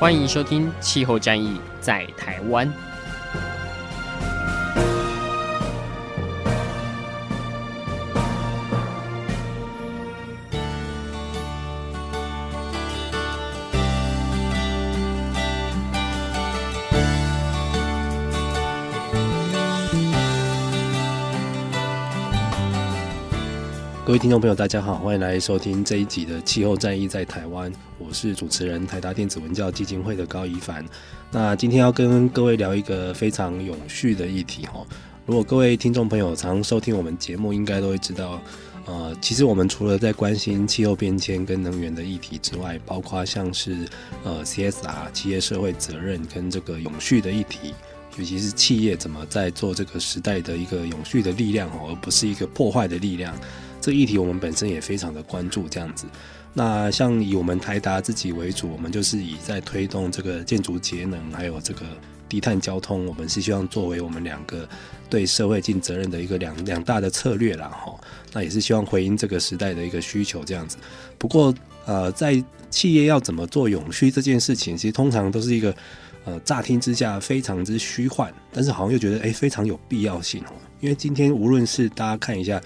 欢迎收听《气候战役在台湾》。听众朋友，大家好，欢迎来收听这一集的《气候战役在台湾》，我是主持人台达电子文教基金会的高一凡。那今天要跟各位聊一个非常永续的议题哈。如果各位听众朋友常收听我们节目，应该都会知道，呃，其实我们除了在关心气候变迁跟能源的议题之外，包括像是呃 CSR 企业社会责任跟这个永续的议题，尤其是企业怎么在做这个时代的一个永续的力量，而不是一个破坏的力量。这议题我们本身也非常的关注，这样子。那像以我们台达自己为主，我们就是以在推动这个建筑节能，还有这个低碳交通，我们是希望作为我们两个对社会尽责任的一个两两大的策略啦，哈。那也是希望回应这个时代的一个需求，这样子。不过，呃，在企业要怎么做永续这件事情，其实通常都是一个呃乍听之下非常之虚幻，但是好像又觉得诶非常有必要性哦。因为今天无论是大家看一下。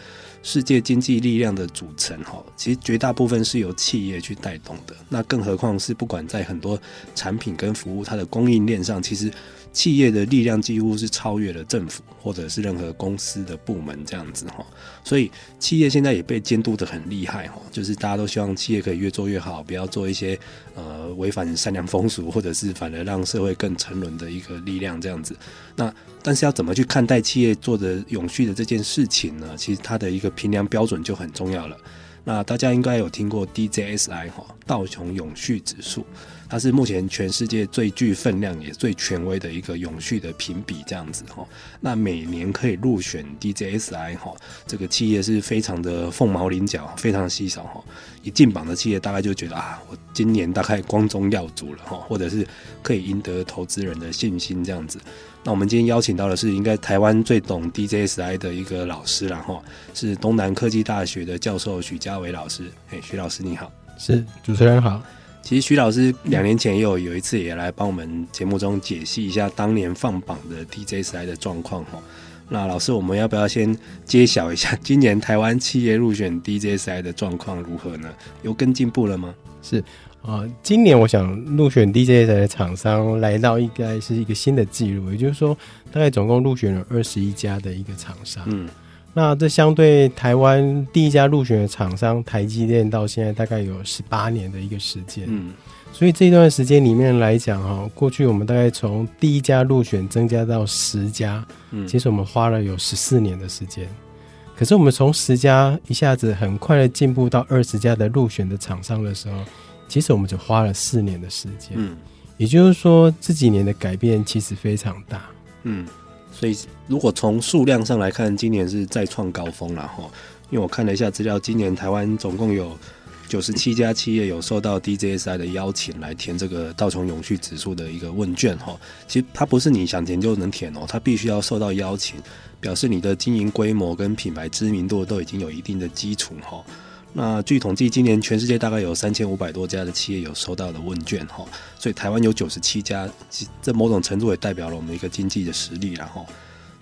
世界经济力量的组成，哈，其实绝大部分是由企业去带动的。那更何况是不管在很多产品跟服务它的供应链上，其实。企业的力量几乎是超越了政府或者是任何公司的部门这样子哈，所以企业现在也被监督得很厉害哈，就是大家都希望企业可以越做越好，不要做一些呃违反善良风俗或者是反而让社会更沉沦的一个力量这样子。那但是要怎么去看待企业做的永续的这件事情呢？其实它的一个评量标准就很重要了。那大家应该有听过 DJSI 哈，道琼永续指数。它是目前全世界最具分量也最权威的一个永续的评比，这样子哈。那每年可以入选 DJSI 哈，这个企业是非常的凤毛麟角，非常稀少哈。一进榜的企业，大概就觉得啊，我今年大概光宗耀祖了哈，或者是可以赢得投资人的信心这样子。那我们今天邀请到的是应该台湾最懂 DJSI 的一个老师了哈，是东南科技大学的教授许家伟老师。哎，许老师你好，是主持人好。其实徐老师两年前也有有一次也来帮我们节目中解析一下当年放榜的 DJSI 的状况哈。那老师，我们要不要先揭晓一下 今年台湾企业入选 DJSI 的状况如何呢？有更进步了吗？是啊、呃，今年我想入选 DJSI 的厂商来到应该是一个新的记录，也就是说大概总共入选了二十一家的一个厂商。嗯。那这相对台湾第一家入选的厂商台积电，到现在大概有十八年的一个时间，嗯，所以这段时间里面来讲哈，过去我们大概从第一家入选增加到十家，嗯，其实我们花了有十四年的时间，可是我们从十家一下子很快的进步到二十家的入选的厂商的时候，其实我们就花了四年的时间，嗯，也就是说这几年的改变其实非常大，嗯。所以，如果从数量上来看，今年是再创高峰了哈。因为我看了一下资料，今年台湾总共有九十七家企业有受到 DJSI 的邀请来填这个道琼永续指数的一个问卷哈。其实它不是你想填就能填哦，它必须要受到邀请，表示你的经营规模跟品牌知名度都已经有一定的基础哈。那据统计，今年全世界大概有三千五百多家的企业有收到的问卷哈，所以台湾有九十七家，这某种程度也代表了我们一个经济的实力然后，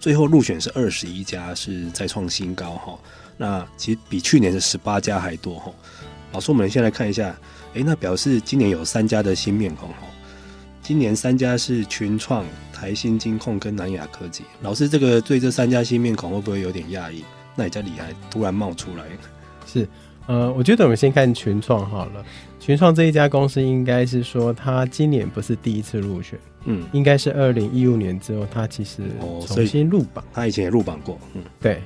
最后入选是二十一家，是再创新高哈。那其实比去年的十八家还多哈。老师，我们先来看一下，诶，那表示今年有三家的新面孔哈。今年三家是群创、台新金控跟南亚科技。老师，这个对这三家新面孔会不会有点讶异？那也叫厉害，突然冒出来。是。呃，我觉得我们先看群创好了。群创这一家公司应该是说，他今年不是第一次入选，嗯，应该是二零一五年之后，他其实重新入榜。他以前也入榜过，嗯，对。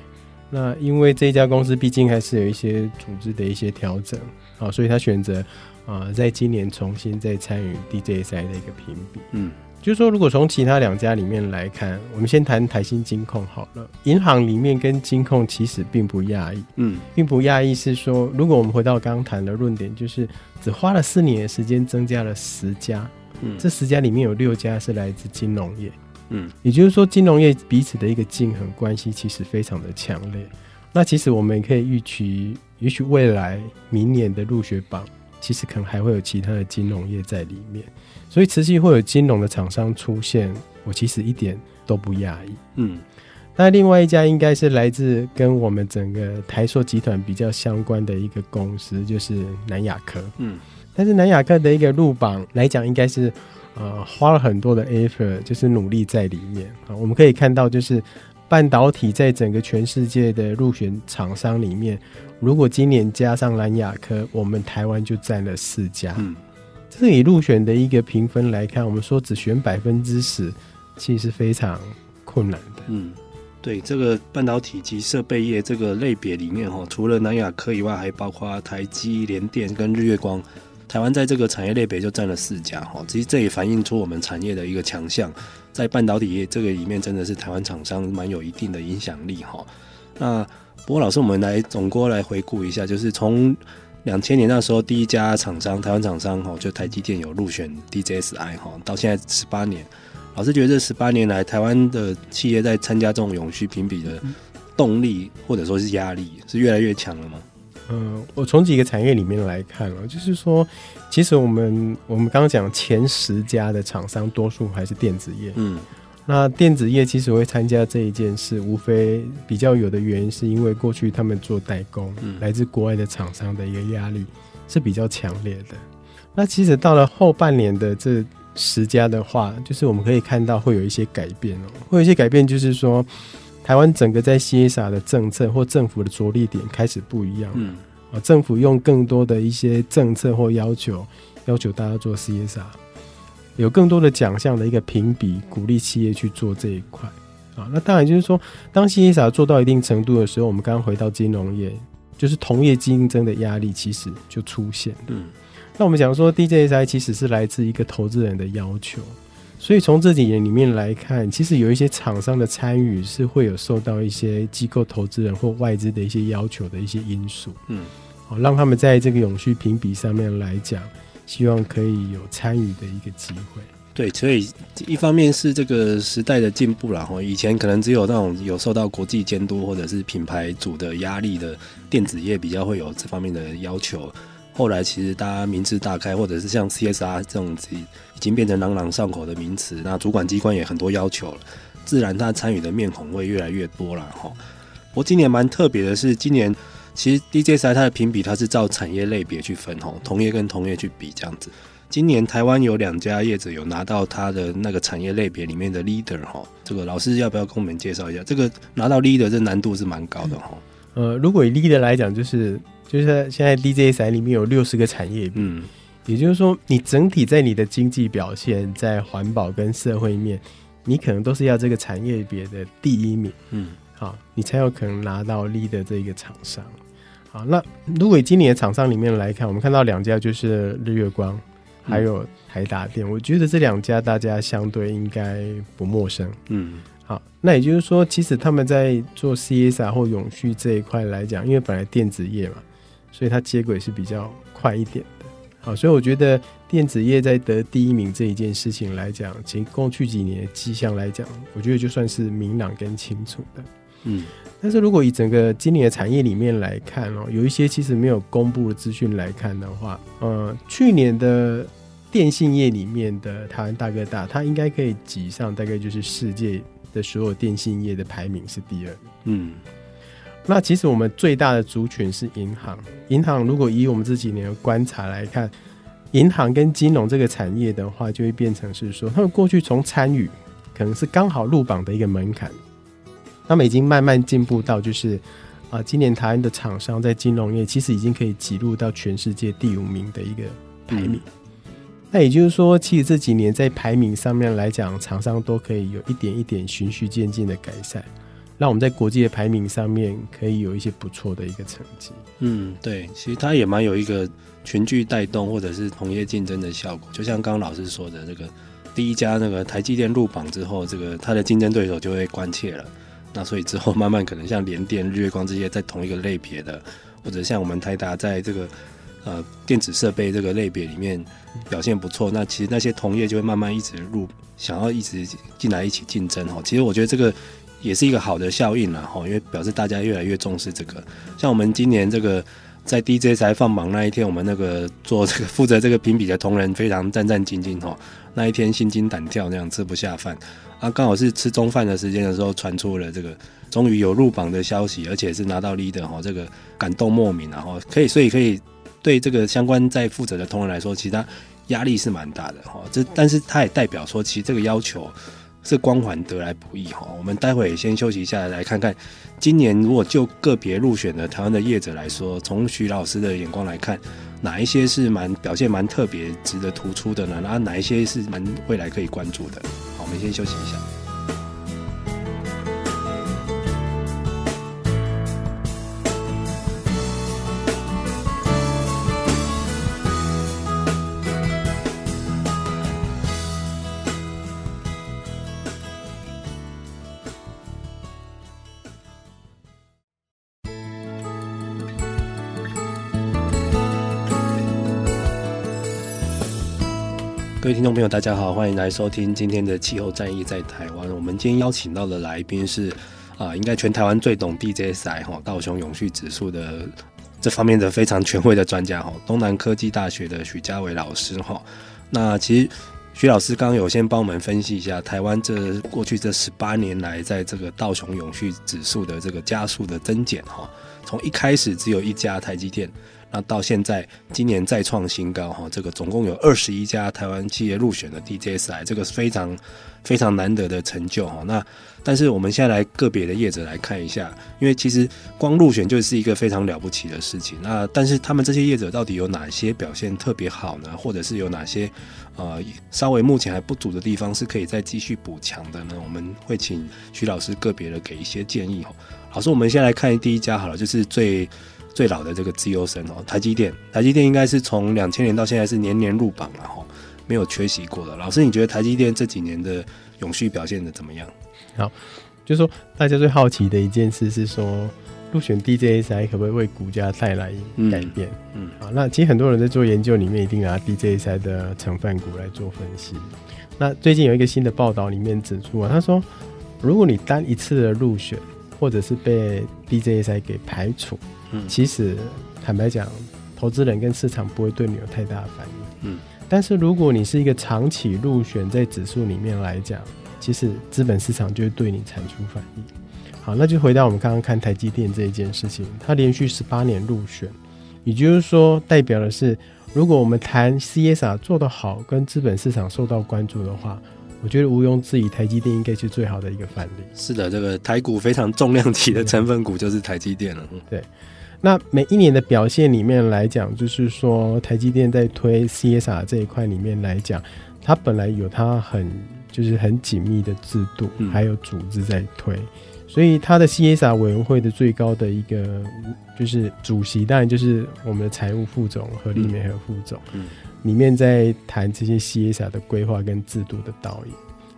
那因为这家公司毕竟还是有一些组织的一些调整啊，所以他选择啊，在今年重新再参与 DJSI 的一个评比。嗯。就是说，如果从其他两家里面来看，我们先谈台新金控好了。银行里面跟金控其实并不讶异，嗯，并不讶异是说，如果我们回到刚刚谈的论点，就是只花了四年的时间增加了十家，嗯，这十家里面有六家是来自金融业，嗯，也就是说，金融业彼此的一个竞衡关系其实非常的强烈。那其实我们可以预期，也许未来明年的入学榜，其实可能还会有其他的金融业在里面。所以持续会有金融的厂商出现，我其实一点都不讶异。嗯，那另外一家应该是来自跟我们整个台硕集团比较相关的一个公司，就是南亚科。嗯，但是南亚科的一个入榜来讲，应该是呃花了很多的 effort，就是努力在里面啊。我们可以看到，就是半导体在整个全世界的入选厂商里面，如果今年加上南亚科，我们台湾就占了四家。嗯。这以入选的一个评分来看，我们说只选百分之十，其实是非常困难的。嗯，对，这个半导体及设备业这个类别里面，哈，除了南亚科以外，还包括台积、联电跟日月光。台湾在这个产业类别就占了四家，哈，其实这也反映出我们产业的一个强项，在半导体业这个里面，真的是台湾厂商蛮有一定的影响力，哈。那不过老师，我们来总归来回顾一下，就是从。两千年那时候，第一家厂商，台湾厂商哈，就台积电有入选 DJSI 哈，到现在十八年，老师觉得这十八年来，台湾的企业在参加这种永续评比的动力或者说是压力，是越来越强了吗？嗯，我从几个产业里面来看啊，就是说，其实我们我们刚刚讲前十家的厂商，多数还是电子业，嗯。那电子业其实会参加这一件事，无非比较有的原因，是因为过去他们做代工，嗯、来自国外的厂商的一个压力是比较强烈的。那其实到了后半年的这十家的话，就是我们可以看到会有一些改变哦，会有一些改变，就是说台湾整个在 CSR 的政策或政府的着力点开始不一样，嗯，啊，政府用更多的一些政策或要求，要求大家做 CSR。有更多的奖项的一个评比，鼓励企业去做这一块啊。那当然就是说，当 CSR 做到一定程度的时候，我们刚刚回到金融业，就是同业竞争的压力其实就出现。嗯，那我们讲说 DJSI 其实是来自一个投资人的要求，所以从这几年里面来看，其实有一些厂商的参与是会有受到一些机构投资人或外资的一些要求的一些因素。嗯，好，让他们在这个永续评比上面来讲。希望可以有参与的一个机会。对，所以一方面是这个时代的进步，然后以前可能只有那种有受到国际监督或者是品牌主的压力的电子业比较会有这方面的要求。后来其实大家名字大开，或者是像 CSR 这种已经变成朗朗上口的名词，那主管机关也很多要求了，自然他参与的面孔会越来越多了哈。不过今年蛮特别的是，今年。其实 DJSI 它的评比，它是照产业类别去分吼，同业跟同业去比这样子。今年台湾有两家业者有拿到它的那个产业类别里面的 leader 哈，这个老师要不要跟我们介绍一下？这个拿到 leader 这难度是蛮高的哈。呃，如果以 leader 来讲，就是就是现在 DJSI 里面有六十个产业，嗯，也就是说你整体在你的经济表现，在环保跟社会面，你可能都是要这个产业别的第一名，嗯，好，你才有可能拿到 leader 这一个厂商。好，那如果以今年的厂商里面来看，我们看到两家就是日月光，还有台达电。我觉得这两家大家相对应该不陌生。嗯，好，那也就是说，其实他们在做 CSR 或永续这一块来讲，因为本来电子业嘛，所以它接轨是比较快一点的。好，所以我觉得电子业在得第一名这一件事情来讲，其实过去几年的迹象来讲，我觉得就算是明朗跟清楚的。嗯。但是如果以整个今年的产业里面来看哦，有一些其实没有公布的资讯来看的话，呃，去年的电信业里面的台湾大哥大，它应该可以挤上大概就是世界的所有电信业的排名是第二。嗯，那其实我们最大的族群是银行，银行如果以我们这几年的观察来看，银行跟金融这个产业的话，就会变成是说，他们过去从参与可能是刚好入榜的一个门槛。他们已经慢慢进步到，就是啊，今年台湾的厂商在金融业其实已经可以挤入到全世界第五名的一个排名。嗯、那也就是说，其实这几年在排名上面来讲，厂商都可以有一点一点循序渐进的改善。让我们在国际的排名上面可以有一些不错的一个成绩。嗯，对，其实它也蛮有一个群聚带动或者是同业竞争的效果。就像刚刚老师说的，这个第一家那个台积电入榜之后，这个它的竞争对手就会关切了。那所以之后慢慢可能像联电、日月光这些在同一个类别的，或者像我们台达在这个呃电子设备这个类别里面表现不错，那其实那些同业就会慢慢一直入，想要一直进来一起竞争哈。其实我觉得这个。也是一个好的效应了哈，因为表示大家越来越重视这个。像我们今年这个在 DJ 才放榜那一天，我们那个做这个负责这个评比的同仁非常战战兢兢哈，那一天心惊胆跳，那样吃不下饭啊。刚好是吃中饭的时间的时候，传出了这个终于有入榜的消息，而且是拿到 leader 哈，这个感动莫名然后可以，所以可以对这个相关在负责的同仁来说，其实他压力是蛮大的哈。这但是他也代表说，其实这个要求。这光环得来不易哈，我们待会先休息一下，来看看今年如果就个别入选的台湾的业者来说，从徐老师的眼光来看，哪一些是蛮表现蛮特别、值得突出的呢？啊哪一些是蛮未来可以关注的？好，我们先休息一下。朋友，大家好，欢迎来收听今天的气候战役在台湾。我们今天邀请到的来宾是啊、应该全台湾最懂 DJSI 哈道琼永续指数的这方面的非常权威的专家哈，东南科技大学的许家伟老师哈。那其实许老师刚刚有先帮我们分析一下台湾这过去这十八年来在这个道琼永续指数的这个加速的增减哈，从一开始只有一家台积电。那到现在，今年再创新高哈，这个总共有二十一家台湾企业入选的 DJSI，这个是非常非常难得的成就哈。那但是我们现在来个别的业者来看一下，因为其实光入选就是一个非常了不起的事情。那但是他们这些业者到底有哪些表现特别好呢？或者是有哪些呃稍微目前还不足的地方是可以再继续补强的呢？我们会请徐老师个别的给一些建议哈。老师，我们先来看第一家好了，就是最。最老的这个自由生哦，台积电，台积电应该是从两千年到现在是年年入榜了哈，没有缺席过的。老师，你觉得台积电这几年的永续表现的怎么样？好，就是说大家最好奇的一件事是说，入选 DJSI 可不可以为股价带来改变？嗯，好，那其实很多人在做研究里面一定拿 DJSI 的成分股来做分析。那最近有一个新的报道里面指出啊，他说，如果你单一次的入选，或者是被 DJSI 给排除。嗯，其实坦白讲，投资人跟市场不会对你有太大的反应。嗯，但是如果你是一个长期入选，在指数里面来讲，其实资本市场就会对你产出反应。好，那就回到我们刚刚看台积电这一件事情，它连续十八年入选，也就是说，代表的是，如果我们谈 CSR 做得好，跟资本市场受到关注的话，我觉得毋庸置疑，台积电应该是最好的一个范例。是的，这个台股非常重量级的成分股就是台积电了。对。那每一年的表现里面来讲，就是说台积电在推 CSR 这一块里面来讲，它本来有它很就是很紧密的制度，还有组织在推，嗯、所以它的 CSR 委员会的最高的一个就是主席，当然就是我们的财务副总何立梅和副总，嗯，里面在谈这些 CSR 的规划跟制度的导引。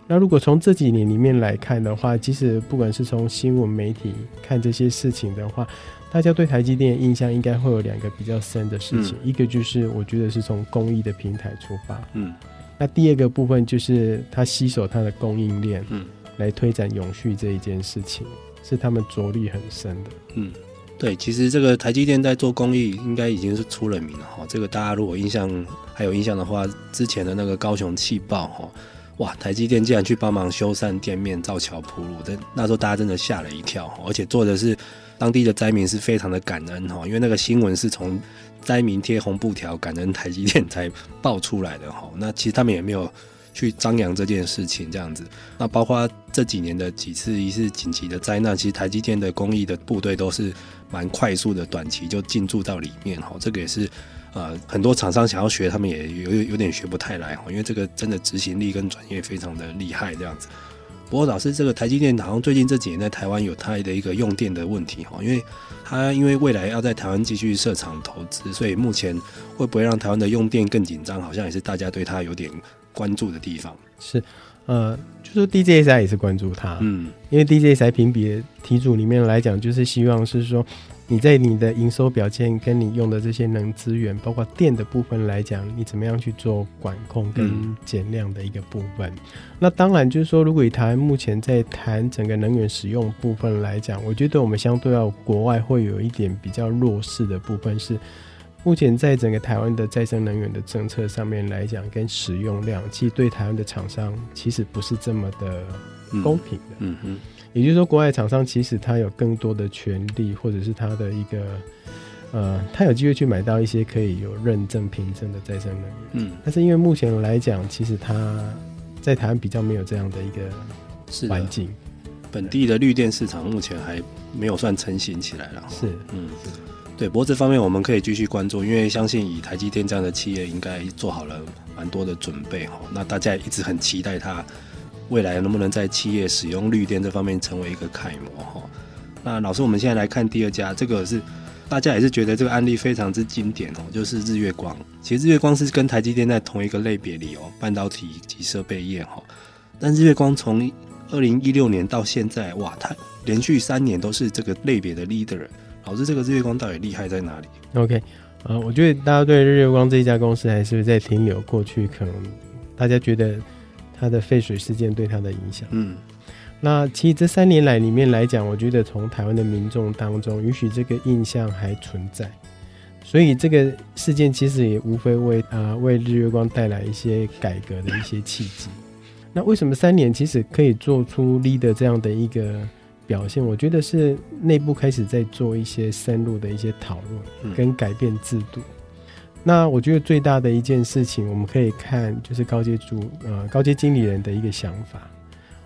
那如果从这几年里面来看的话，其实不管是从新闻媒体看这些事情的话，大家对台积电的印象应该会有两个比较深的事情，嗯、一个就是我觉得是从公益的平台出发，嗯，那第二个部分就是他吸手他的供应链，嗯，来推展永续这一件事情，是他们着力很深的，嗯，对，其实这个台积电在做公益，应该已经是出了名了哈。这个大家如果印象还有印象的话，之前的那个高雄气爆哈，哇，台积电竟然去帮忙修缮店面、造桥铺路，但那时候大家真的吓了一跳，而且做的是。当地的灾民是非常的感恩哈，因为那个新闻是从灾民贴红布条感恩台积电才爆出来的哈。那其实他们也没有去张扬这件事情这样子。那包括这几年的几次一次紧急的灾难，其实台积电的公益的部队都是蛮快速的，短期就进驻到里面哈。这个也是呃很多厂商想要学，他们也有有点学不太来哈，因为这个真的执行力跟专业非常的厉害这样子。不过老师，这个台积电好像最近这几年在台湾有它的一个用电的问题哈，因为它因为未来要在台湾继续设厂投资，所以目前会不会让台湾的用电更紧张，好像也是大家对它有点关注的地方。是，呃，就是 DJSI 也是关注它，嗯，因为 DJSI 评比的题组里面来讲，就是希望是说。你在你的营收表现跟你用的这些能资源，包括电的部分来讲，你怎么样去做管控跟减量的一个部分？嗯、那当然就是说，如果以台湾目前在谈整个能源使用部分来讲，我觉得我们相对要国外会有一点比较弱势的部分是，目前在整个台湾的再生能源的政策上面来讲，跟使用量，其实对台湾的厂商其实不是这么的公平的。嗯嗯。也就是说，国外厂商其实他有更多的权利，或者是他的一个，呃，他有机会去买到一些可以有认证凭证的再生能源。嗯，但是因为目前来讲，其实他在台湾比较没有这样的一个环境，本地的绿电市场目前还没有算成型起来了。是，嗯，对。不过这方面我们可以继续关注，因为相信以台积电这样的企业，应该做好了蛮多的准备哈。那大家也一直很期待它。未来能不能在企业使用绿电这方面成为一个楷模哈？那老师，我们现在来看第二家，这个是大家也是觉得这个案例非常之经典哦，就是日月光。其实日月光是跟台积电在同一个类别里哦，半导体及设备业哈。但日月光从二零一六年到现在，哇，它连续三年都是这个类别的 leader。老师，这个日月光到底厉害在哪里？OK，呃，我觉得大家对日月光这一家公司还是在停留过去，可能大家觉得。它的废水事件对它的影响，嗯，那其实这三年来里面来讲，我觉得从台湾的民众当中，也许这个印象还存在，所以这个事件其实也无非为啊、呃、为日月光带来一些改革的一些契机。那为什么三年其实可以做出 leader 这样的一个表现？我觉得是内部开始在做一些深入的一些讨论跟改变制度。那我觉得最大的一件事情，我们可以看就是高阶主呃高阶经理人的一个想法，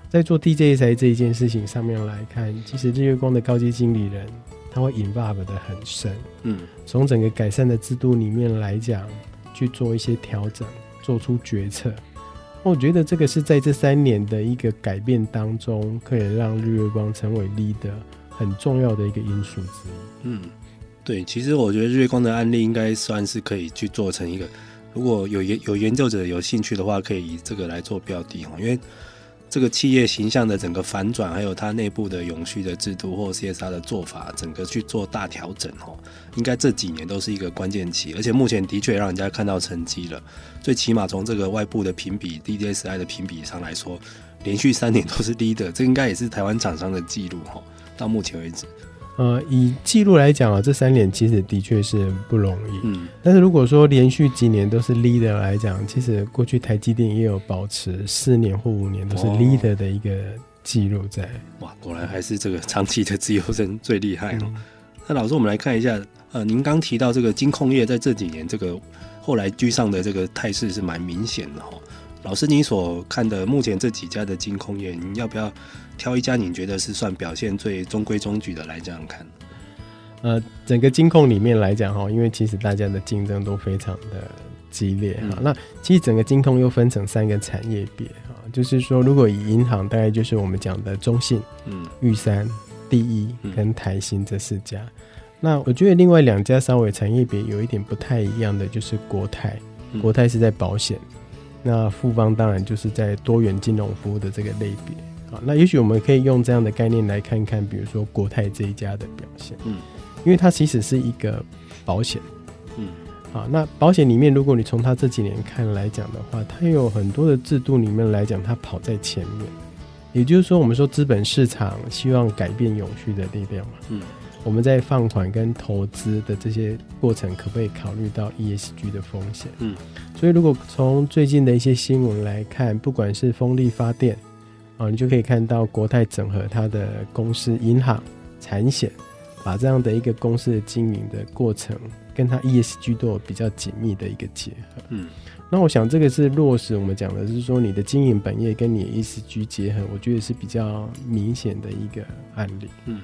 在做 DJSI 这一件事情上面来看，其实日月光的高阶经理人他会 involve 的很深，嗯，从整个改善的制度里面来讲，去做一些调整，做出决策。我觉得这个是在这三年的一个改变当中，可以让日月光成为 leader 很重要的一个因素之一，嗯。对，其实我觉得日月光的案例应该算是可以去做成一个，如果有研有研究者有兴趣的话，可以以这个来做标的哈，因为这个企业形象的整个反转，还有它内部的永续的制度或 CSR 的做法，整个去做大调整哈，应该这几年都是一个关键期，而且目前的确让人家看到成绩了，最起码从这个外部的评比 DJSI 的评比上来说，连续三年都是 leader，这应该也是台湾厂商的记录哈，到目前为止。呃，以记录来讲啊，这三年其实的确是不容易。嗯，但是如果说连续几年都是 leader 来讲，其实过去台积电也有保持四年或五年都是 leader 的一个记录在。哇，果然还是这个长期的自由身最厉害哦。嗯、那老师，我们来看一下，呃，您刚提到这个金控业在这几年这个后来居上的这个态势是蛮明显的哈。老师，您所看的目前这几家的金控业，你要不要挑一家你觉得是算表现最中规中矩的来这样看？呃，整个金控里面来讲哈，因为其实大家的竞争都非常的激烈哈。嗯、那其实整个金控又分成三个产业别哈，就是说如果以银行，大概就是我们讲的中信、嗯、玉山、第一跟台新这四家。嗯、那我觉得另外两家稍微产业别有一点不太一样的，就是国泰，嗯、国泰是在保险。那富邦当然就是在多元金融服务的这个类别啊，那也许我们可以用这样的概念来看看，比如说国泰这一家的表现，嗯，因为它其实是一个保险，嗯，啊，那保险里面，如果你从它这几年看来讲的话，它有很多的制度里面来讲，它跑在前面，也就是说，我们说资本市场希望改变永续的力量嘛，嗯。我们在放款跟投资的这些过程，可不可以考虑到 ESG 的风险？嗯，所以如果从最近的一些新闻来看，不管是风力发电啊，你就可以看到国泰整合它的公司、银行、产险，把这样的一个公司的经营的过程，跟它 ESG 都有比较紧密的一个结合。嗯，那我想这个是落实我们讲的，是说你的经营本业跟你的 ESG 结合，我觉得是比较明显的一个案例。嗯。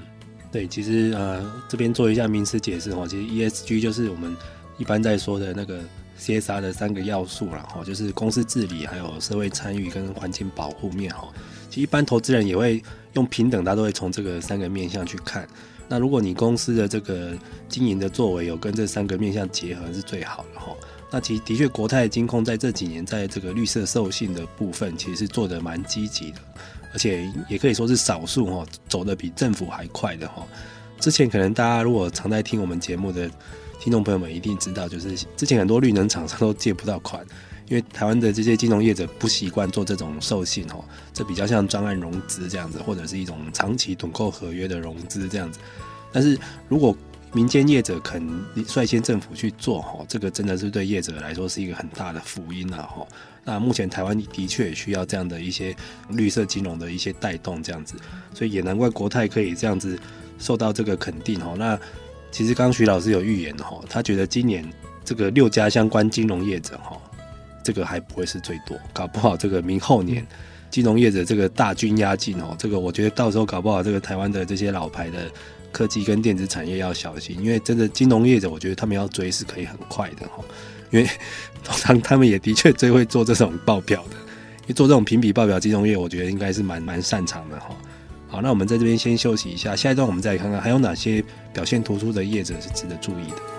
对，其实呃，这边做一下名词解释哦，其实 ESG 就是我们一般在说的那个 CSR 的三个要素啦，哈，就是公司治理、还有社会参与跟环境保护面哈。一般投资人也会用平等，他都会从这个三个面向去看。那如果你公司的这个经营的作为有跟这三个面向结合，是最好的哈。那其的确，国泰金控在这几年在这个绿色授信的部分，其实是做得蛮积极的，而且也可以说是少数哈，走得比政府还快的哈。之前可能大家如果常在听我们节目的听众朋友们一定知道，就是之前很多绿能厂商都借不到款。因为台湾的这些金融业者不习惯做这种授信哦，这比较像专案融资这样子，或者是一种长期趸购合约的融资这样子。但是如果民间业者肯率先政府去做哈，这个真的是对业者来说是一个很大的福音啊哈。那目前台湾的确也需要这样的一些绿色金融的一些带动这样子，所以也难怪国泰可以这样子受到这个肯定哈。那其实刚刚徐老师有预言哈，他觉得今年这个六家相关金融业者哈。这个还不会是最多，搞不好这个明后年金融业者这个大军压境哦，这个我觉得到时候搞不好这个台湾的这些老牌的科技跟电子产业要小心，因为真的金融业者我觉得他们要追是可以很快的哈，因为通常他们也的确最会做这种报表的，因为做这种评比报表金融业我觉得应该是蛮蛮擅长的哈。好，那我们在这边先休息一下，下一段我们再看看还有哪些表现突出的业者是值得注意的。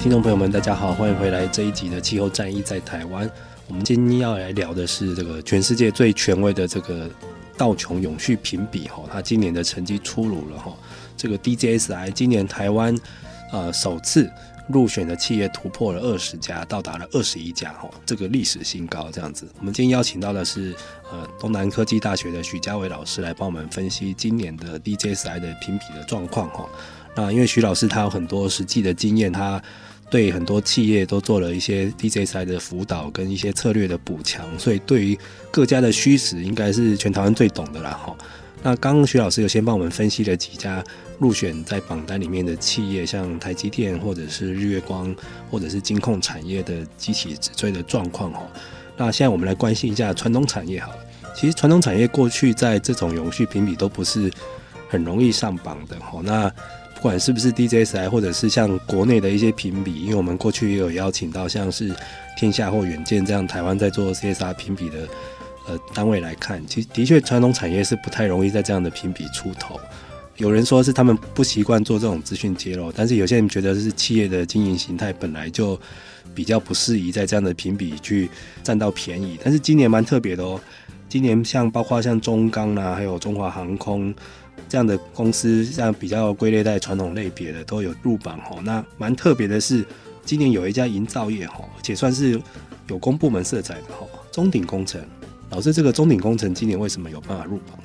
听众朋友们，大家好，欢迎回来这一集的气候战役在台湾。我们今天要来聊的是这个全世界最权威的这个道琼永续评比哈，它今年的成绩出炉了哈。这个 DJSI 今年台湾呃首次入选的企业突破了二十家，到达了二十一家哈，这个历史新高这样子。我们今天邀请到的是呃东南科技大学的许家伟老师来帮我们分析今年的 DJSI 的评比的状况哈。那因为许老师他有很多实际的经验，他对很多企业都做了一些 DJSI 的辅导跟一些策略的补强，所以对于各家的虚实，应该是全台湾最懂的啦哈。那刚刚徐老师有先帮我们分析了几家入选在榜单里面的企业，像台积电或者是日月光或者是金控产业的机器直追的状况哈。那现在我们来关心一下传统产业好了。其实传统产业过去在这种永续评比都不是很容易上榜的哈。那不管是不是 DJSI，或者是像国内的一些评比，因为我们过去也有邀请到像是天下或远见这样台湾在做 CSR 评比的呃单位来看，其实的确传统产业是不太容易在这样的评比出头。有人说是他们不习惯做这种资讯揭露，但是有些人觉得是企业的经营形态本来就比较不适宜在这样的评比去占到便宜。但是今年蛮特别的哦，今年像包括像中钢啊，还有中华航空。这样的公司，像比较归类在传统类别的，都有入榜哈。那蛮特别的是，今年有一家营造业哈，而且算是有公部门色彩的哈。中鼎工程，老师，这个中鼎工程今年为什么有办法入榜？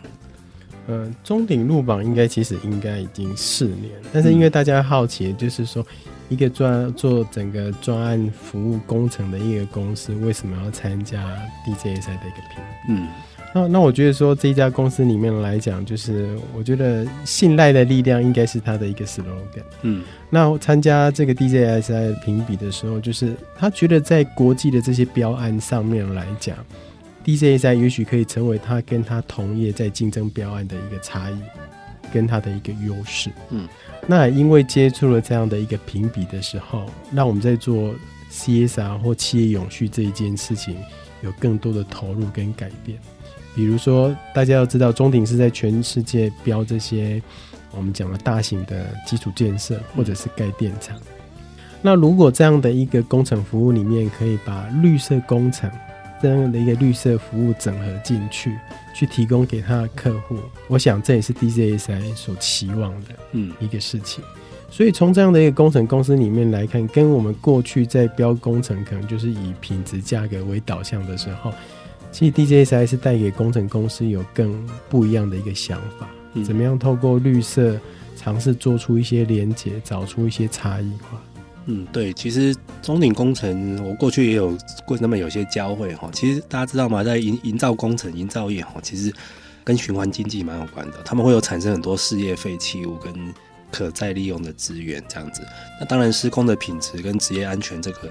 呃，中鼎入榜应该其实应该已经四年，但是因为大家好奇，就是说一个专做整个专案服务工程的一个公司，为什么要参加 DJSI 的一个评？嗯。那那我觉得说，这一家公司里面来讲，就是我觉得信赖的力量应该是他的一个 slogan。嗯，那参加这个 DJSI 评比的时候，就是他觉得在国际的这些标案上面来讲，DJSI 也许可以成为他跟他同业在竞争标案的一个差异，跟他的一个优势。嗯，那因为接触了这样的一个评比的时候，让我们在做 CSR 或企业永续这一件事情有更多的投入跟改变。比如说，大家要知道，中鼎是在全世界标这些我们讲的大型的基础建设，或者是盖电厂。那如果这样的一个工程服务里面，可以把绿色工程这样的一个绿色服务整合进去，去提供给他的客户，我想这也是 DJSI 所期望的嗯一个事情。所以从这样的一个工程公司里面来看，跟我们过去在标工程可能就是以品质价格为导向的时候。其实 DJSI 是带给工程公司有更不一样的一个想法，怎么样透过绿色尝试做出一些连结，找出一些差异化。嗯，对，其实中鼎工程我过去也有过那么有些交汇哈。其实大家知道吗？在营营造工程、营造业哈，其实跟循环经济蛮有关的。他们会有产生很多事业废弃物跟可再利用的资源这样子。那当然施工的品质跟职业安全这个。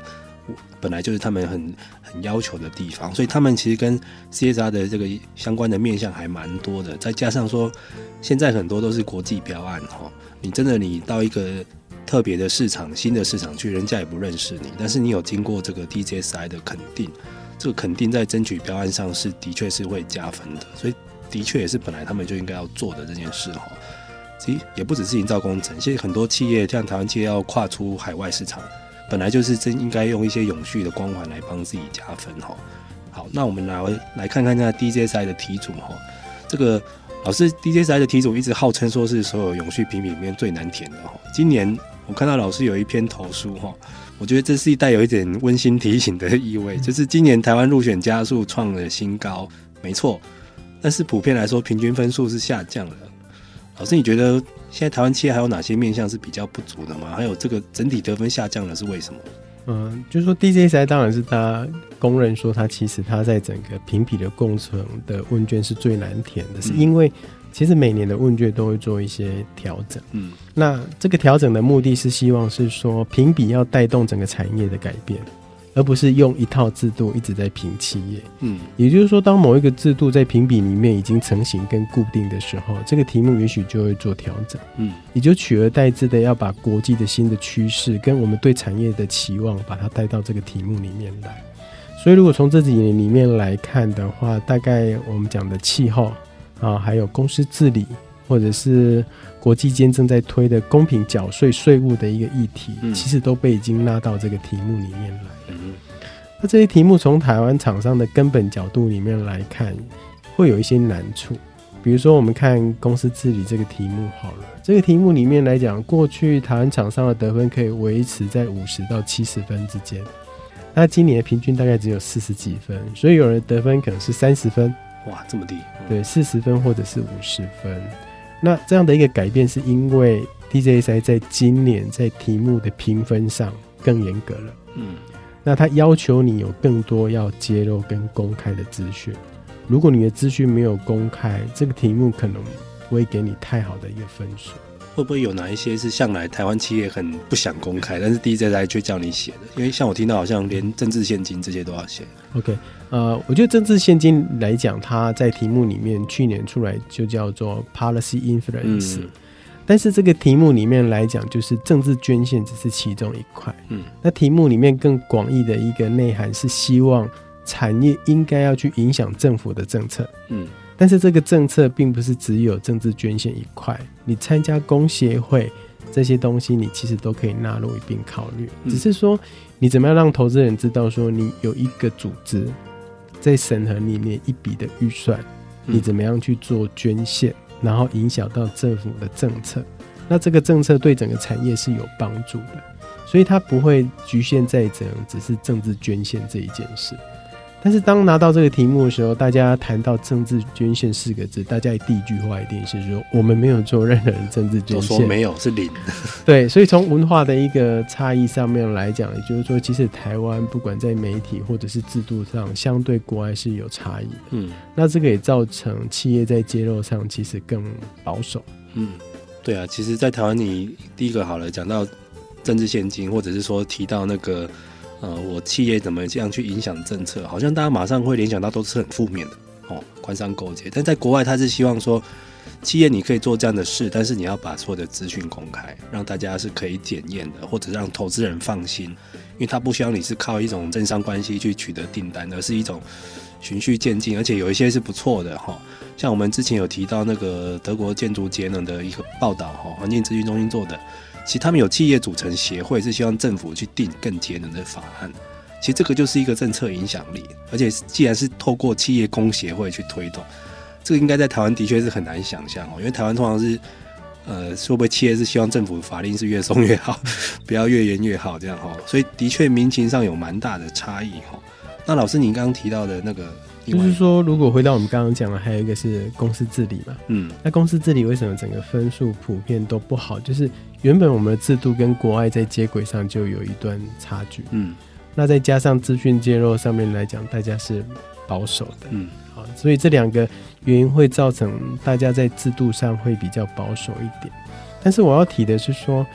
本来就是他们很很要求的地方，所以他们其实跟 CSR 的这个相关的面向还蛮多的。再加上说，现在很多都是国际标案哈，你真的你到一个特别的市场、新的市场去，人家也不认识你，但是你有经过这个 DJSI 的肯定，这个肯定在争取标案上是的确是会加分的，所以的确也是本来他们就应该要做的这件事哈。其实也不只是营造工程，现在很多企业像台湾企业要跨出海外市场。本来就是真应该用一些永续的光环来帮自己加分哈。好，那我们来来看看那 DJSI 的题组哈。这个老师 DJSI 的题组一直号称说是所有永续评比里面最难填的哈。今年我看到老师有一篇投书哈，我觉得这是一带有一点温馨提醒的意味，就是今年台湾入选加速创了新高，没错，但是普遍来说平均分数是下降了。老师，你觉得现在台湾企业还有哪些面向是比较不足的吗？还有这个整体得分下降了是为什么？嗯，就是说 DJSI 当然是大家公认说它其实它在整个评比的过程的问卷是最难填的，嗯，是因为其实每年的问卷都会做一些调整。嗯，那这个调整的目的是希望是说评比要带动整个产业的改变。而不是用一套制度一直在评企业，嗯，也就是说，当某一个制度在评比里面已经成型跟固定的时候，这个题目也许就会做调整，嗯，也就取而代之的要把国际的新的趋势跟我们对产业的期望，把它带到这个题目里面来。所以，如果从这几年里面来看的话，大概我们讲的气候啊，还有公司治理。或者是国际间正在推的公平缴税税务的一个议题，嗯，其实都被已经纳到这个题目里面来了。嗯，那这些题目从台湾厂商的根本角度里面来看，会有一些难处。比如说，我们看公司治理这个题目好了，这个题目里面来讲，过去台湾厂商的得分可以维持在五十到七十分之间，那今年的平均大概只有四十几分，所以有人得分可能是三十分，哇，这么低？对，四十分或者是五十分。那这样的一个改变，是因为 DJSI 在今年在题目的评分上更严格了。嗯，那他要求你有更多要揭露跟公开的资讯。如果你的资讯没有公开，这个题目可能不会给你太好的一个分数。会不会有哪一些是向来台湾企业很不想公开，但是 DJSI 却叫你写的？因为像我听到好像连政治现金这些都要写。OK，呃，我觉得政治现金来讲，它在题目里面去年出来就叫做 Policy Influence，嗯，但是这个题目里面来讲，就是政治捐献只是其中一块。嗯，那题目里面更广义的一个内涵是希望产业应该要去影响政府的政策。嗯。但是这个政策并不是只有政治捐献一块，你参加工协会这些东西，你其实都可以纳入一并考虑。只是说，你怎么样让投资人知道说，你有一个组织在审核里面一笔的预算，你怎么样去做捐献，然后影响到政府的政策，那这个政策对整个产业是有帮助的，所以它不会局限在这样只是政治捐献这一件事。但是当拿到这个题目的时候，大家谈到政治捐献四个字，大家第一句话一定是说我们没有做任何的政治捐献，说没有是零。对，所以从文化的一个差异上面来讲，也就是说，其实台湾不管在媒体或者是制度上，相对国外是有差异的。嗯，那这个也造成企业在揭露上其实更保守。嗯，对啊，其实，在台湾你第一个好了，讲到政治现金，或者是说提到那个。呃，我企业怎么这样去影响政策？好像大家马上会联想到都是很负面的哦，官商勾结。但在国外，他是希望说，企业你可以做这样的事，但是你要把所有的资讯公开，让大家是可以检验的，或者让投资人放心，因为他不希望你是靠一种政商关系去取得订单，而是一种循序渐进，而且有一些是不错的哈。像我们之前有提到那个德国建筑节能的一个报道哈，环境资讯中心做的。其实他们有企业组成协会，是希望政府去定更节能的法案。其实这个就是一个政策影响力，而且既然是透过企业工协会去推动，这个应该在台湾的确是很难想象哦。因为台湾通常是，呃，会不会企业是希望政府法令是越松越好，不要越严越好这样哈。所以的确民情上有蛮大的差异哈。那老师，您刚刚提到的那个。就是说，如果回到我们刚刚讲的，还有一个是公司治理嘛。嗯，那公司治理为什么整个分数普遍都不好？就是原本我们的制度跟国外在接轨上就有一段差距。嗯，那再加上资讯揭露上面来讲，大家是保守的。嗯，好，所以这两个原因会造成大家在制度上会比较保守一点。但是我要提的是说，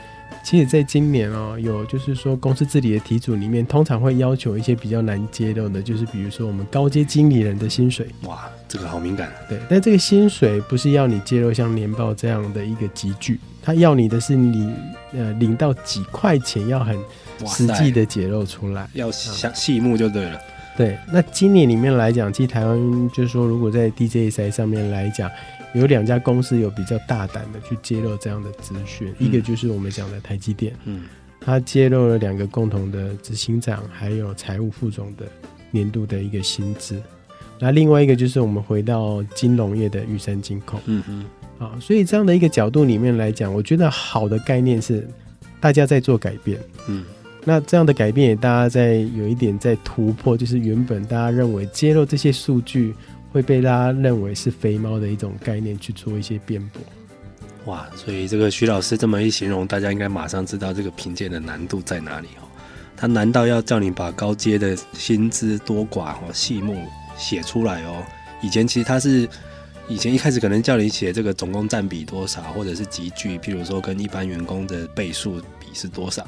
其实在今年哦，有就是说公司治理的题组里面，通常会要求一些比较难揭露的，就是比如说我们高阶经理人的薪水。哇，这个好敏感。对，但这个薪水不是要你揭露像年报这样的一个集聚，他要你的是你呃领到几块钱，要很实际的揭露出来，要详细目就对了。对，那今年里面来讲，其实台湾就是说，如果在 DJSI 上面来讲，有两家公司有比较大胆的去揭露这样的资讯，嗯、一个就是我们讲的台积电，嗯，它揭露了两个共同的执行长还有财务副总的年度的一个薪资，那另外一个就是我们回到金融业的玉山金控，嗯嗯，啊，所以这样的一个角度里面来讲，我觉得好的概念是大家在做改变，嗯。那这样的改变也，大家在有一点在突破，就是原本大家认为揭露这些数据会被大家认为是肥猫的一种概念去做一些辩驳。哇，所以这个徐老师这么一形容，大家应该马上知道这个评鉴的难度在哪里哦。他难道要叫你把高阶的薪资多寡哦细目写出来哦？以前其实他是以前一开始可能叫你写这个总共占比多少，或者是集距，譬如说跟一般员工的倍数比是多少。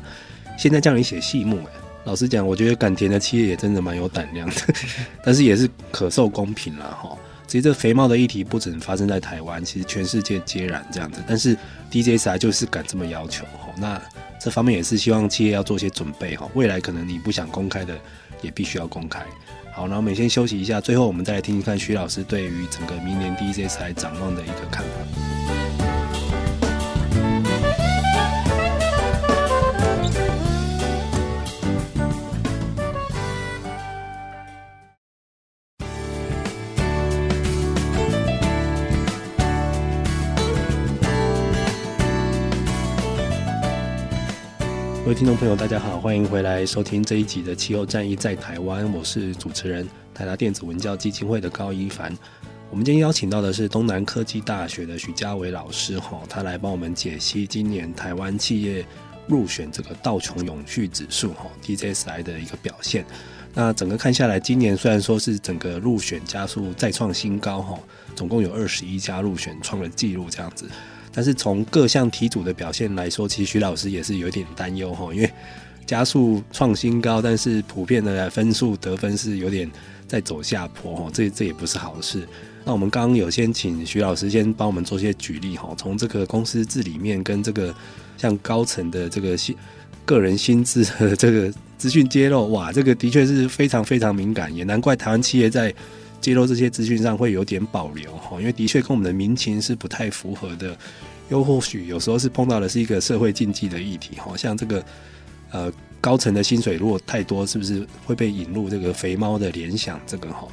现在叫你写细目，哎，老实讲，我觉得敢填的企业也真的蛮有胆量的，但是也是可受公平了哈。其实这肥猫的议题不只发生在台湾，其实全世界皆然这样子。但是 DJSI 就是敢这么要求哈，那这方面也是希望企业要做些准备哈，未来可能你不想公开的，也必须要公开。好，那我们先休息一下，最后我们再来听听看徐老师对于整个明年 DJSI 展望的一个看法。位听众朋友，大家好，欢迎回来收听这一集的《气候战役在台湾》，我是主持人台达电子文教基金会的高一凡。我们今天邀请到的是东南科技大学的许家伟老师，哈，他来帮我们解析今年台湾企业入选这个道琼永续指数，哈，DJSI 的一个表现。那整个看下来，今年虽然说是整个入选家数再创新高，哈，总共有二十一家入选，创了纪录这样子。但是从各项题组的表现来说，其实徐老师也是有点担忧哈，因为加速创新高，但是普遍的分数得分是有点在走下坡哈，这这也不是好事。那我们刚刚有先请徐老师先帮我们做些举例哈，从这个公司治理面跟这个像高层的这个薪个人薪资的这个资讯揭露，哇，这个的确是非常非常敏感，也难怪台湾企业在。揭露这些资讯上会有点保留哈，因为的确跟我们的民情是不太符合的，又或许有时候是碰到的是一个社会禁忌的议题哈，像这个呃高层的薪水如果太多，是不是会被引入这个肥猫的联想？这个哈，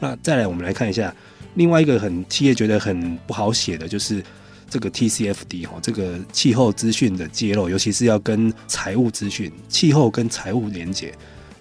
那再来我们来看一下另外一个很企业觉得很不好写的就是这个 TCFD 哈，这个气候资讯的揭露，尤其是要跟财务资讯、气候跟财务连接。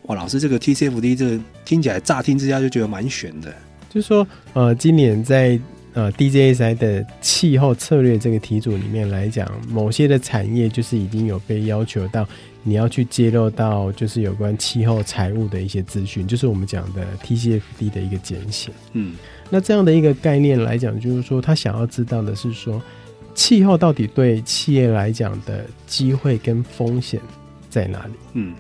哇，老师，这个 TCFD 这个听起来乍听之下就觉得蛮悬的。就是说，呃，今年在呃 DJSI 的气候策略这个题组里面来讲，某些的产业就是已经有被要求到你要去揭露到就是有关气候财务的一些资讯，就是我们讲的 TCFD 的一个简写。嗯，那这样的一个概念来讲，就是说他想要知道的是说，气候到底对企业来讲的机会跟风险在哪里？嗯。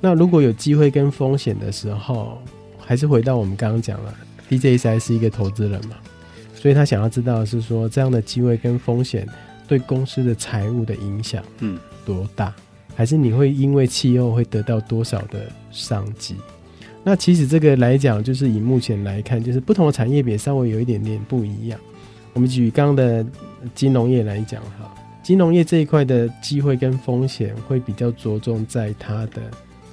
那如果有机会跟风险的时候，还是回到我们刚刚讲了，DJSI 是一个投资人嘛，所以他想要知道的是说，这样的机会跟风险对公司的财务的影响，嗯，多大？还是你会因为气候会得到多少的商机？那其实这个来讲，就是以目前来看，就是不同的产业别稍微有一点点不一样。我们举刚刚的金融业来讲哈，金融业这一块的机会跟风险会比较着重在它的。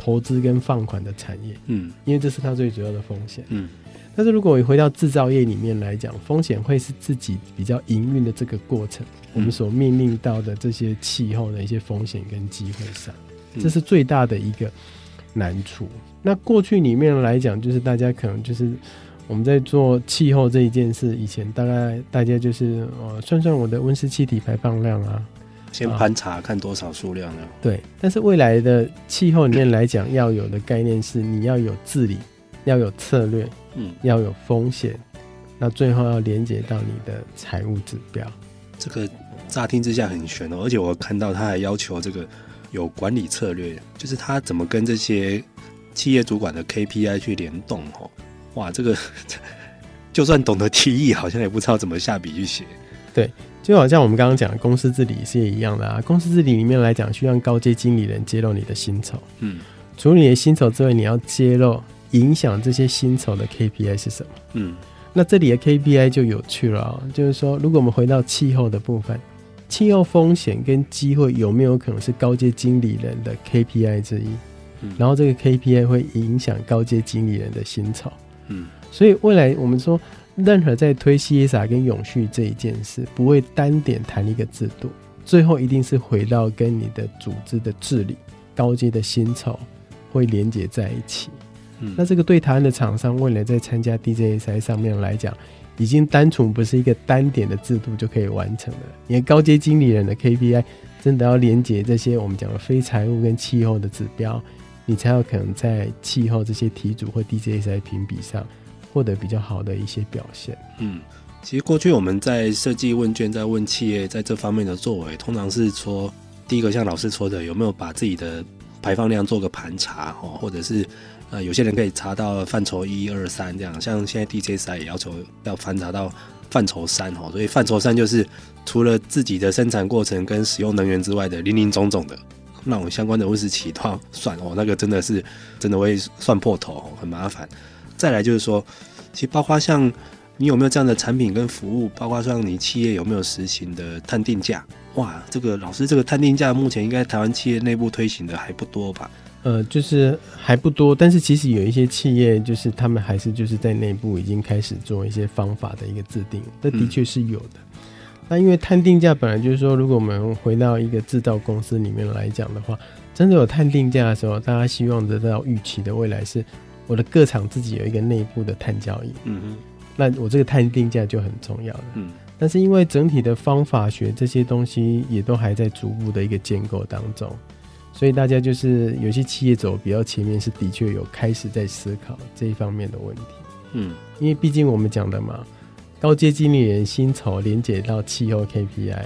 投资跟放款的产业，嗯，因为这是它最主要的风险，嗯。但是如果我回到制造业里面来讲，风险会是自己比较营运的这个过程，嗯，我们所命令到的这些气候的一些风险跟机会上，这是最大的一个难处。嗯。那过去里面来讲，就是大家可能就是我们在做气候这一件事，以前大概大家就是呃算算我的温室气体排放量啊。先盘查看多少数量呢？对，但是未来的气候里面来讲，要有的概念是你要有治理，要有策略，嗯，要有风险，那最后要连接到你的财务指标。这个乍听之下很悬哦，而且我看到他还要求这个有管理策略，就是他怎么跟这些企业主管的 KPI 去联动哦。哇，这个 就算懂得提议，好像也不知道怎么下笔去写。对，就好像我们刚刚讲的公司治理是一样的啊。公司治理里面来讲，需要高阶经理人揭露你的薪酬。嗯，除了你的薪酬之外，你要揭露影响这些薪酬的 KPI 是什么？嗯，那这里的 KPI 就有趣了啊，就是说，如果我们回到气候的部分，气候风险跟机会有没有可能是高阶经理人的 KPI 之一？嗯，然后这个 KPI 会影响高阶经理人的薪酬。嗯，所以未来我们说，任何在推 CSR 跟永续这一件事，不会单点谈一个制度，最后一定是回到跟你的组织的治理、高阶的薪酬会连接在一起。嗯，那这个对台湾的厂商未来在参加 DJSI 上面来讲，已经单纯不是一个单点的制度就可以完成了。你的高阶经理人的 KPI 真的要连接这些我们讲的非财务跟气候的指标。你才有可能在气候这些题组或 DJSI 评比上获得比较好的一些表现。嗯，其实过去我们在设计问卷，在问企业在这方面的作为，通常是说，第一个像老师说的，有没有把自己的排放量做个盘查哦，或者是呃，有些人可以查到范畴一二三这样，像现在 DJSI 也要求要翻查到范畴三哦，所以范畴三就是除了自己的生产过程跟使用能源之外的林林总总的。那种相关的温室气都要算哦，那个真的是真的会算破头，很麻烦。再来就是说，其实包括像你有没有这样的产品跟服务，包括像你企业有没有实行的探定价？哇，这个老师这个探定价目前应该台湾企业内部推行的还不多吧？呃，就是还不多，但是其实有一些企业就是他们还是就是在内部已经开始做一些方法的一个制定，这的确是有的。嗯那因为探定价本来就是说，如果我们回到一个制造公司里面来讲的话，真的有探定价的时候，大家希望得到预期的未来是，我的各厂自己有一个内部的碳交易。嗯哼，那我这个碳定价就很重要了。嗯，但是因为整体的方法学这些东西也都还在逐步的一个建构当中，所以大家就是有些企业走比较前面，是的确有开始在思考这一方面的问题。嗯，因为毕竟我们讲的嘛。高阶经理人薪酬连接到气候 KPI，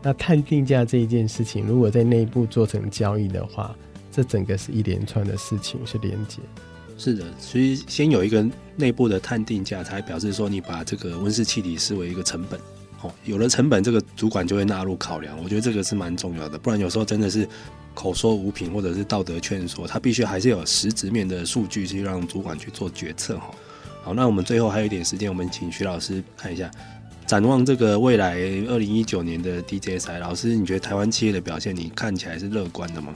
那碳定价这一件事情，如果在内部做成交易的话，这整个是一连串的事情是连接。是的，所以先有一个内部的碳定价，才表示说你把这个温室气体视为一个成本。哦，有了成本，这个主管就会纳入考量。我觉得这个是蛮重要的，不然有时候真的是口说无凭，或者是道德劝说，他必须还是有实质面的数据去让主管去做决策。哈。好，那我们最后还有一点时间，我们请徐老师看一下，展望这个未来二零一九年的 DJSI，老师，你觉得台湾企业的表现，你看起来是乐观的吗？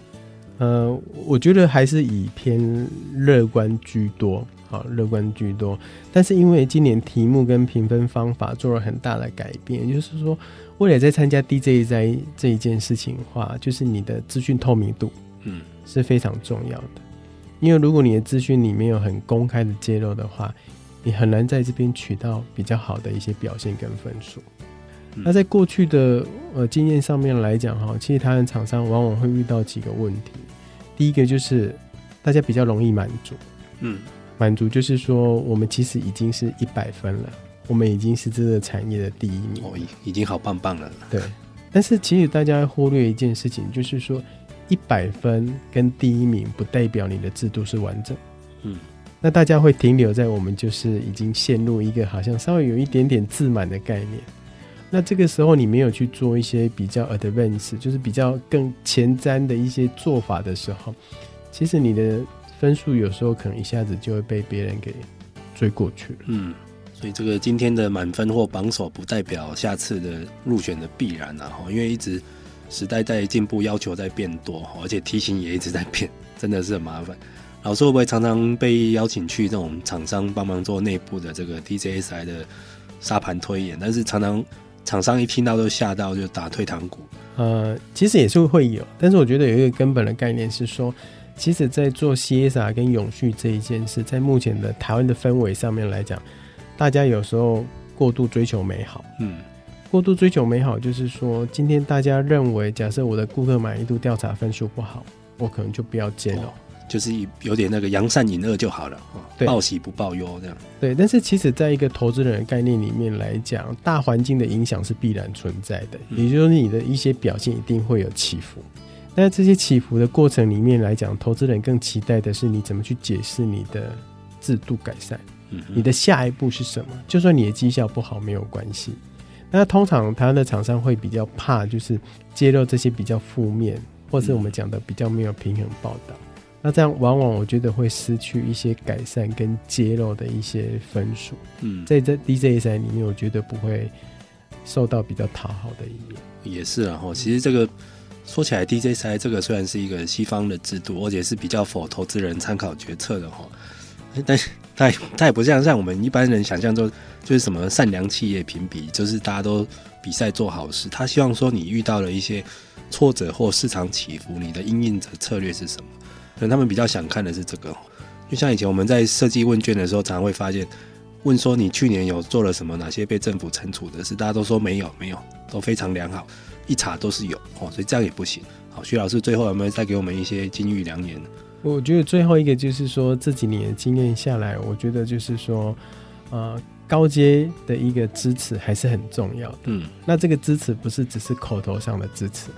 呃，我觉得还是以偏乐观居多，好，乐观居多。但是因为今年题目跟评分方法做了很大的改变，也就是说，未来在参加 DJSI 这一件事情的话，就是你的资讯透明度，嗯，是非常重要的。因为如果你的资讯里面有很公开的揭露的话，你很难在这边取到比较好的一些表现跟分数。嗯。那在过去的呃经验上面来讲哈，其实台湾厂商往往会遇到几个问题。第一个就是大家比较容易满足，嗯，满足就是说我们其实已经是一百分了，我们已经是这个产业的第一名，哦，已经好棒棒了。对，但是其实大家会忽略一件事情，就是说一百分跟第一名不代表你的制度是完整，嗯。那大家会停留在我们就是已经陷入一个好像稍微有一点点自满的概念。那这个时候你没有去做一些比较 advanced，就是比较更前瞻的一些做法的时候，其实你的分数有时候可能一下子就会被别人给追过去了。嗯，所以这个今天的满分或榜首不代表下次的入选的必然啊！因为一直时代在进步，要求在变多，而且题型也一直在变，真的是很麻烦。老师会不会常常被邀请去这种厂商帮忙做内部的这个 DJSI 的沙盘推演？但是常常厂商一听到都吓到，就打退堂鼓。呃，其实也是会有，但是我觉得有一个根本的概念是说，其实，在做 CSR 跟永续这一件事，在目前的台湾的氛围上面来讲，大家有时候过度追求美好。嗯，过度追求美好，就是说，今天大家认为，假设我的顾客满意度调查分数不好，我可能就不要揭露。就是有点那个扬善引恶就好了，报喜不报忧这样。对，但是其实在一个投资人的概念里面来讲，大环境的影响是必然存在的，也就是说你的一些表现一定会有起伏。那这些起伏的过程里面来讲，投资人更期待的是你怎么去解释你的制度改善，嗯，你的下一步是什么？就算你的绩效不好没有关系。那通常台湾的厂商会比较怕，就是揭露这些比较负面，或是我们讲的比较没有平衡报道。那这样往往我觉得会失去一些改善跟揭露的一些分数。嗯，在这 DJSI 里面，我觉得不会受到比较讨好的一面。也是啊，哈，其实这个。说起来 D J 赛这个虽然是一个西方的制度，而且是比较 for 投资人参考决策的哈，但是它它也不像像我们一般人想象中，就是什么善良企业评比，就是大家都比赛做好事。他希望说你遇到了一些挫折或市场起伏，你的应应的策略是什么？可能他们比较想看的是这个。就像以前我们在设计问卷的时候，常常会发现，问说你去年有做了什么，哪些被政府惩处的事，大家都说没有，没有，都非常良好。一查都是有哦，所以这样也不行。好，徐老师最后有没有再给我们一些金玉良言？我觉得最后一个就是说，这几年经验下来，我觉得就是说，呃，高阶的一个支持还是很重要的。嗯，那这个支持不是只是口头上的支持，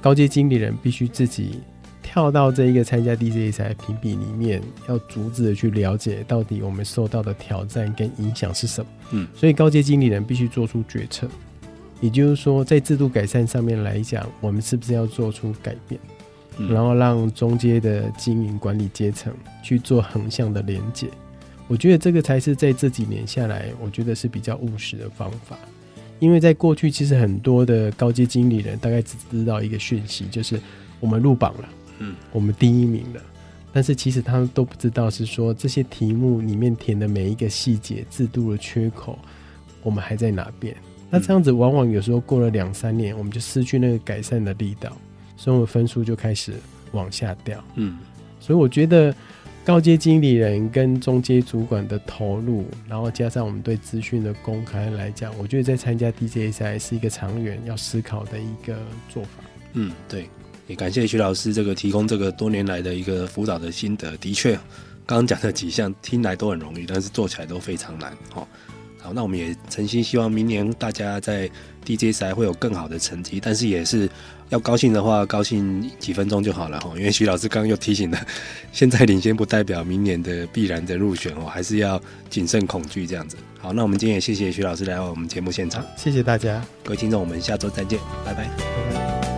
高阶经理人必须自己跳到这一个参加 DJSI 评比里面，要逐字的去了解到底我们受到的挑战跟影响是什么。嗯，所以高阶经理人必须做出决策。也就是说，在制度改善上面来讲，我们是不是要做出改变，嗯、然后让中阶的经营管理阶层去做横向的连接？我觉得这个才是在这几年下来，我觉得是比较务实的方法。因为在过去，其实很多的高阶经理人大概只知道一个讯息，就是我们入榜了，嗯，我们第一名了，但是其实他们都不知道是说这些题目里面填的每一个细节、制度的缺口，我们还在哪边？那这样子，往往有时候过了两三年，我们就失去那个改善的力道，所以我们分数就开始往下掉。嗯，所以我觉得高阶经理人跟中阶主管的投入，然后加上我们对资讯的公开来讲，我觉得在参加 DJSI 是一个长远要思考的一个做法。嗯，对，也感谢徐老师这个提供这个多年来的一个辅导的心得。的确，刚刚讲的几项听来都很容易，但是做起来都非常难。哦。好，那我们也诚心希望明年大家在 DJSI 会有更好的成绩，但是也是要高兴的话，高兴几分钟就好了哈。因为徐老师刚刚又提醒了，现在领先不代表明年的必然的入选哦，还是要谨慎恐惧这样子。好，那我们今天也谢谢徐老师来到我们节目现场，谢谢大家，各位听众，我们下周再见，拜拜。拜拜。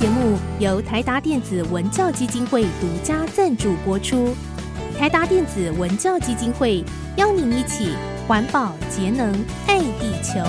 节目由台达电子文教基金会独家赞助播出。台达电子文教基金会邀您一起环保节能爱地球。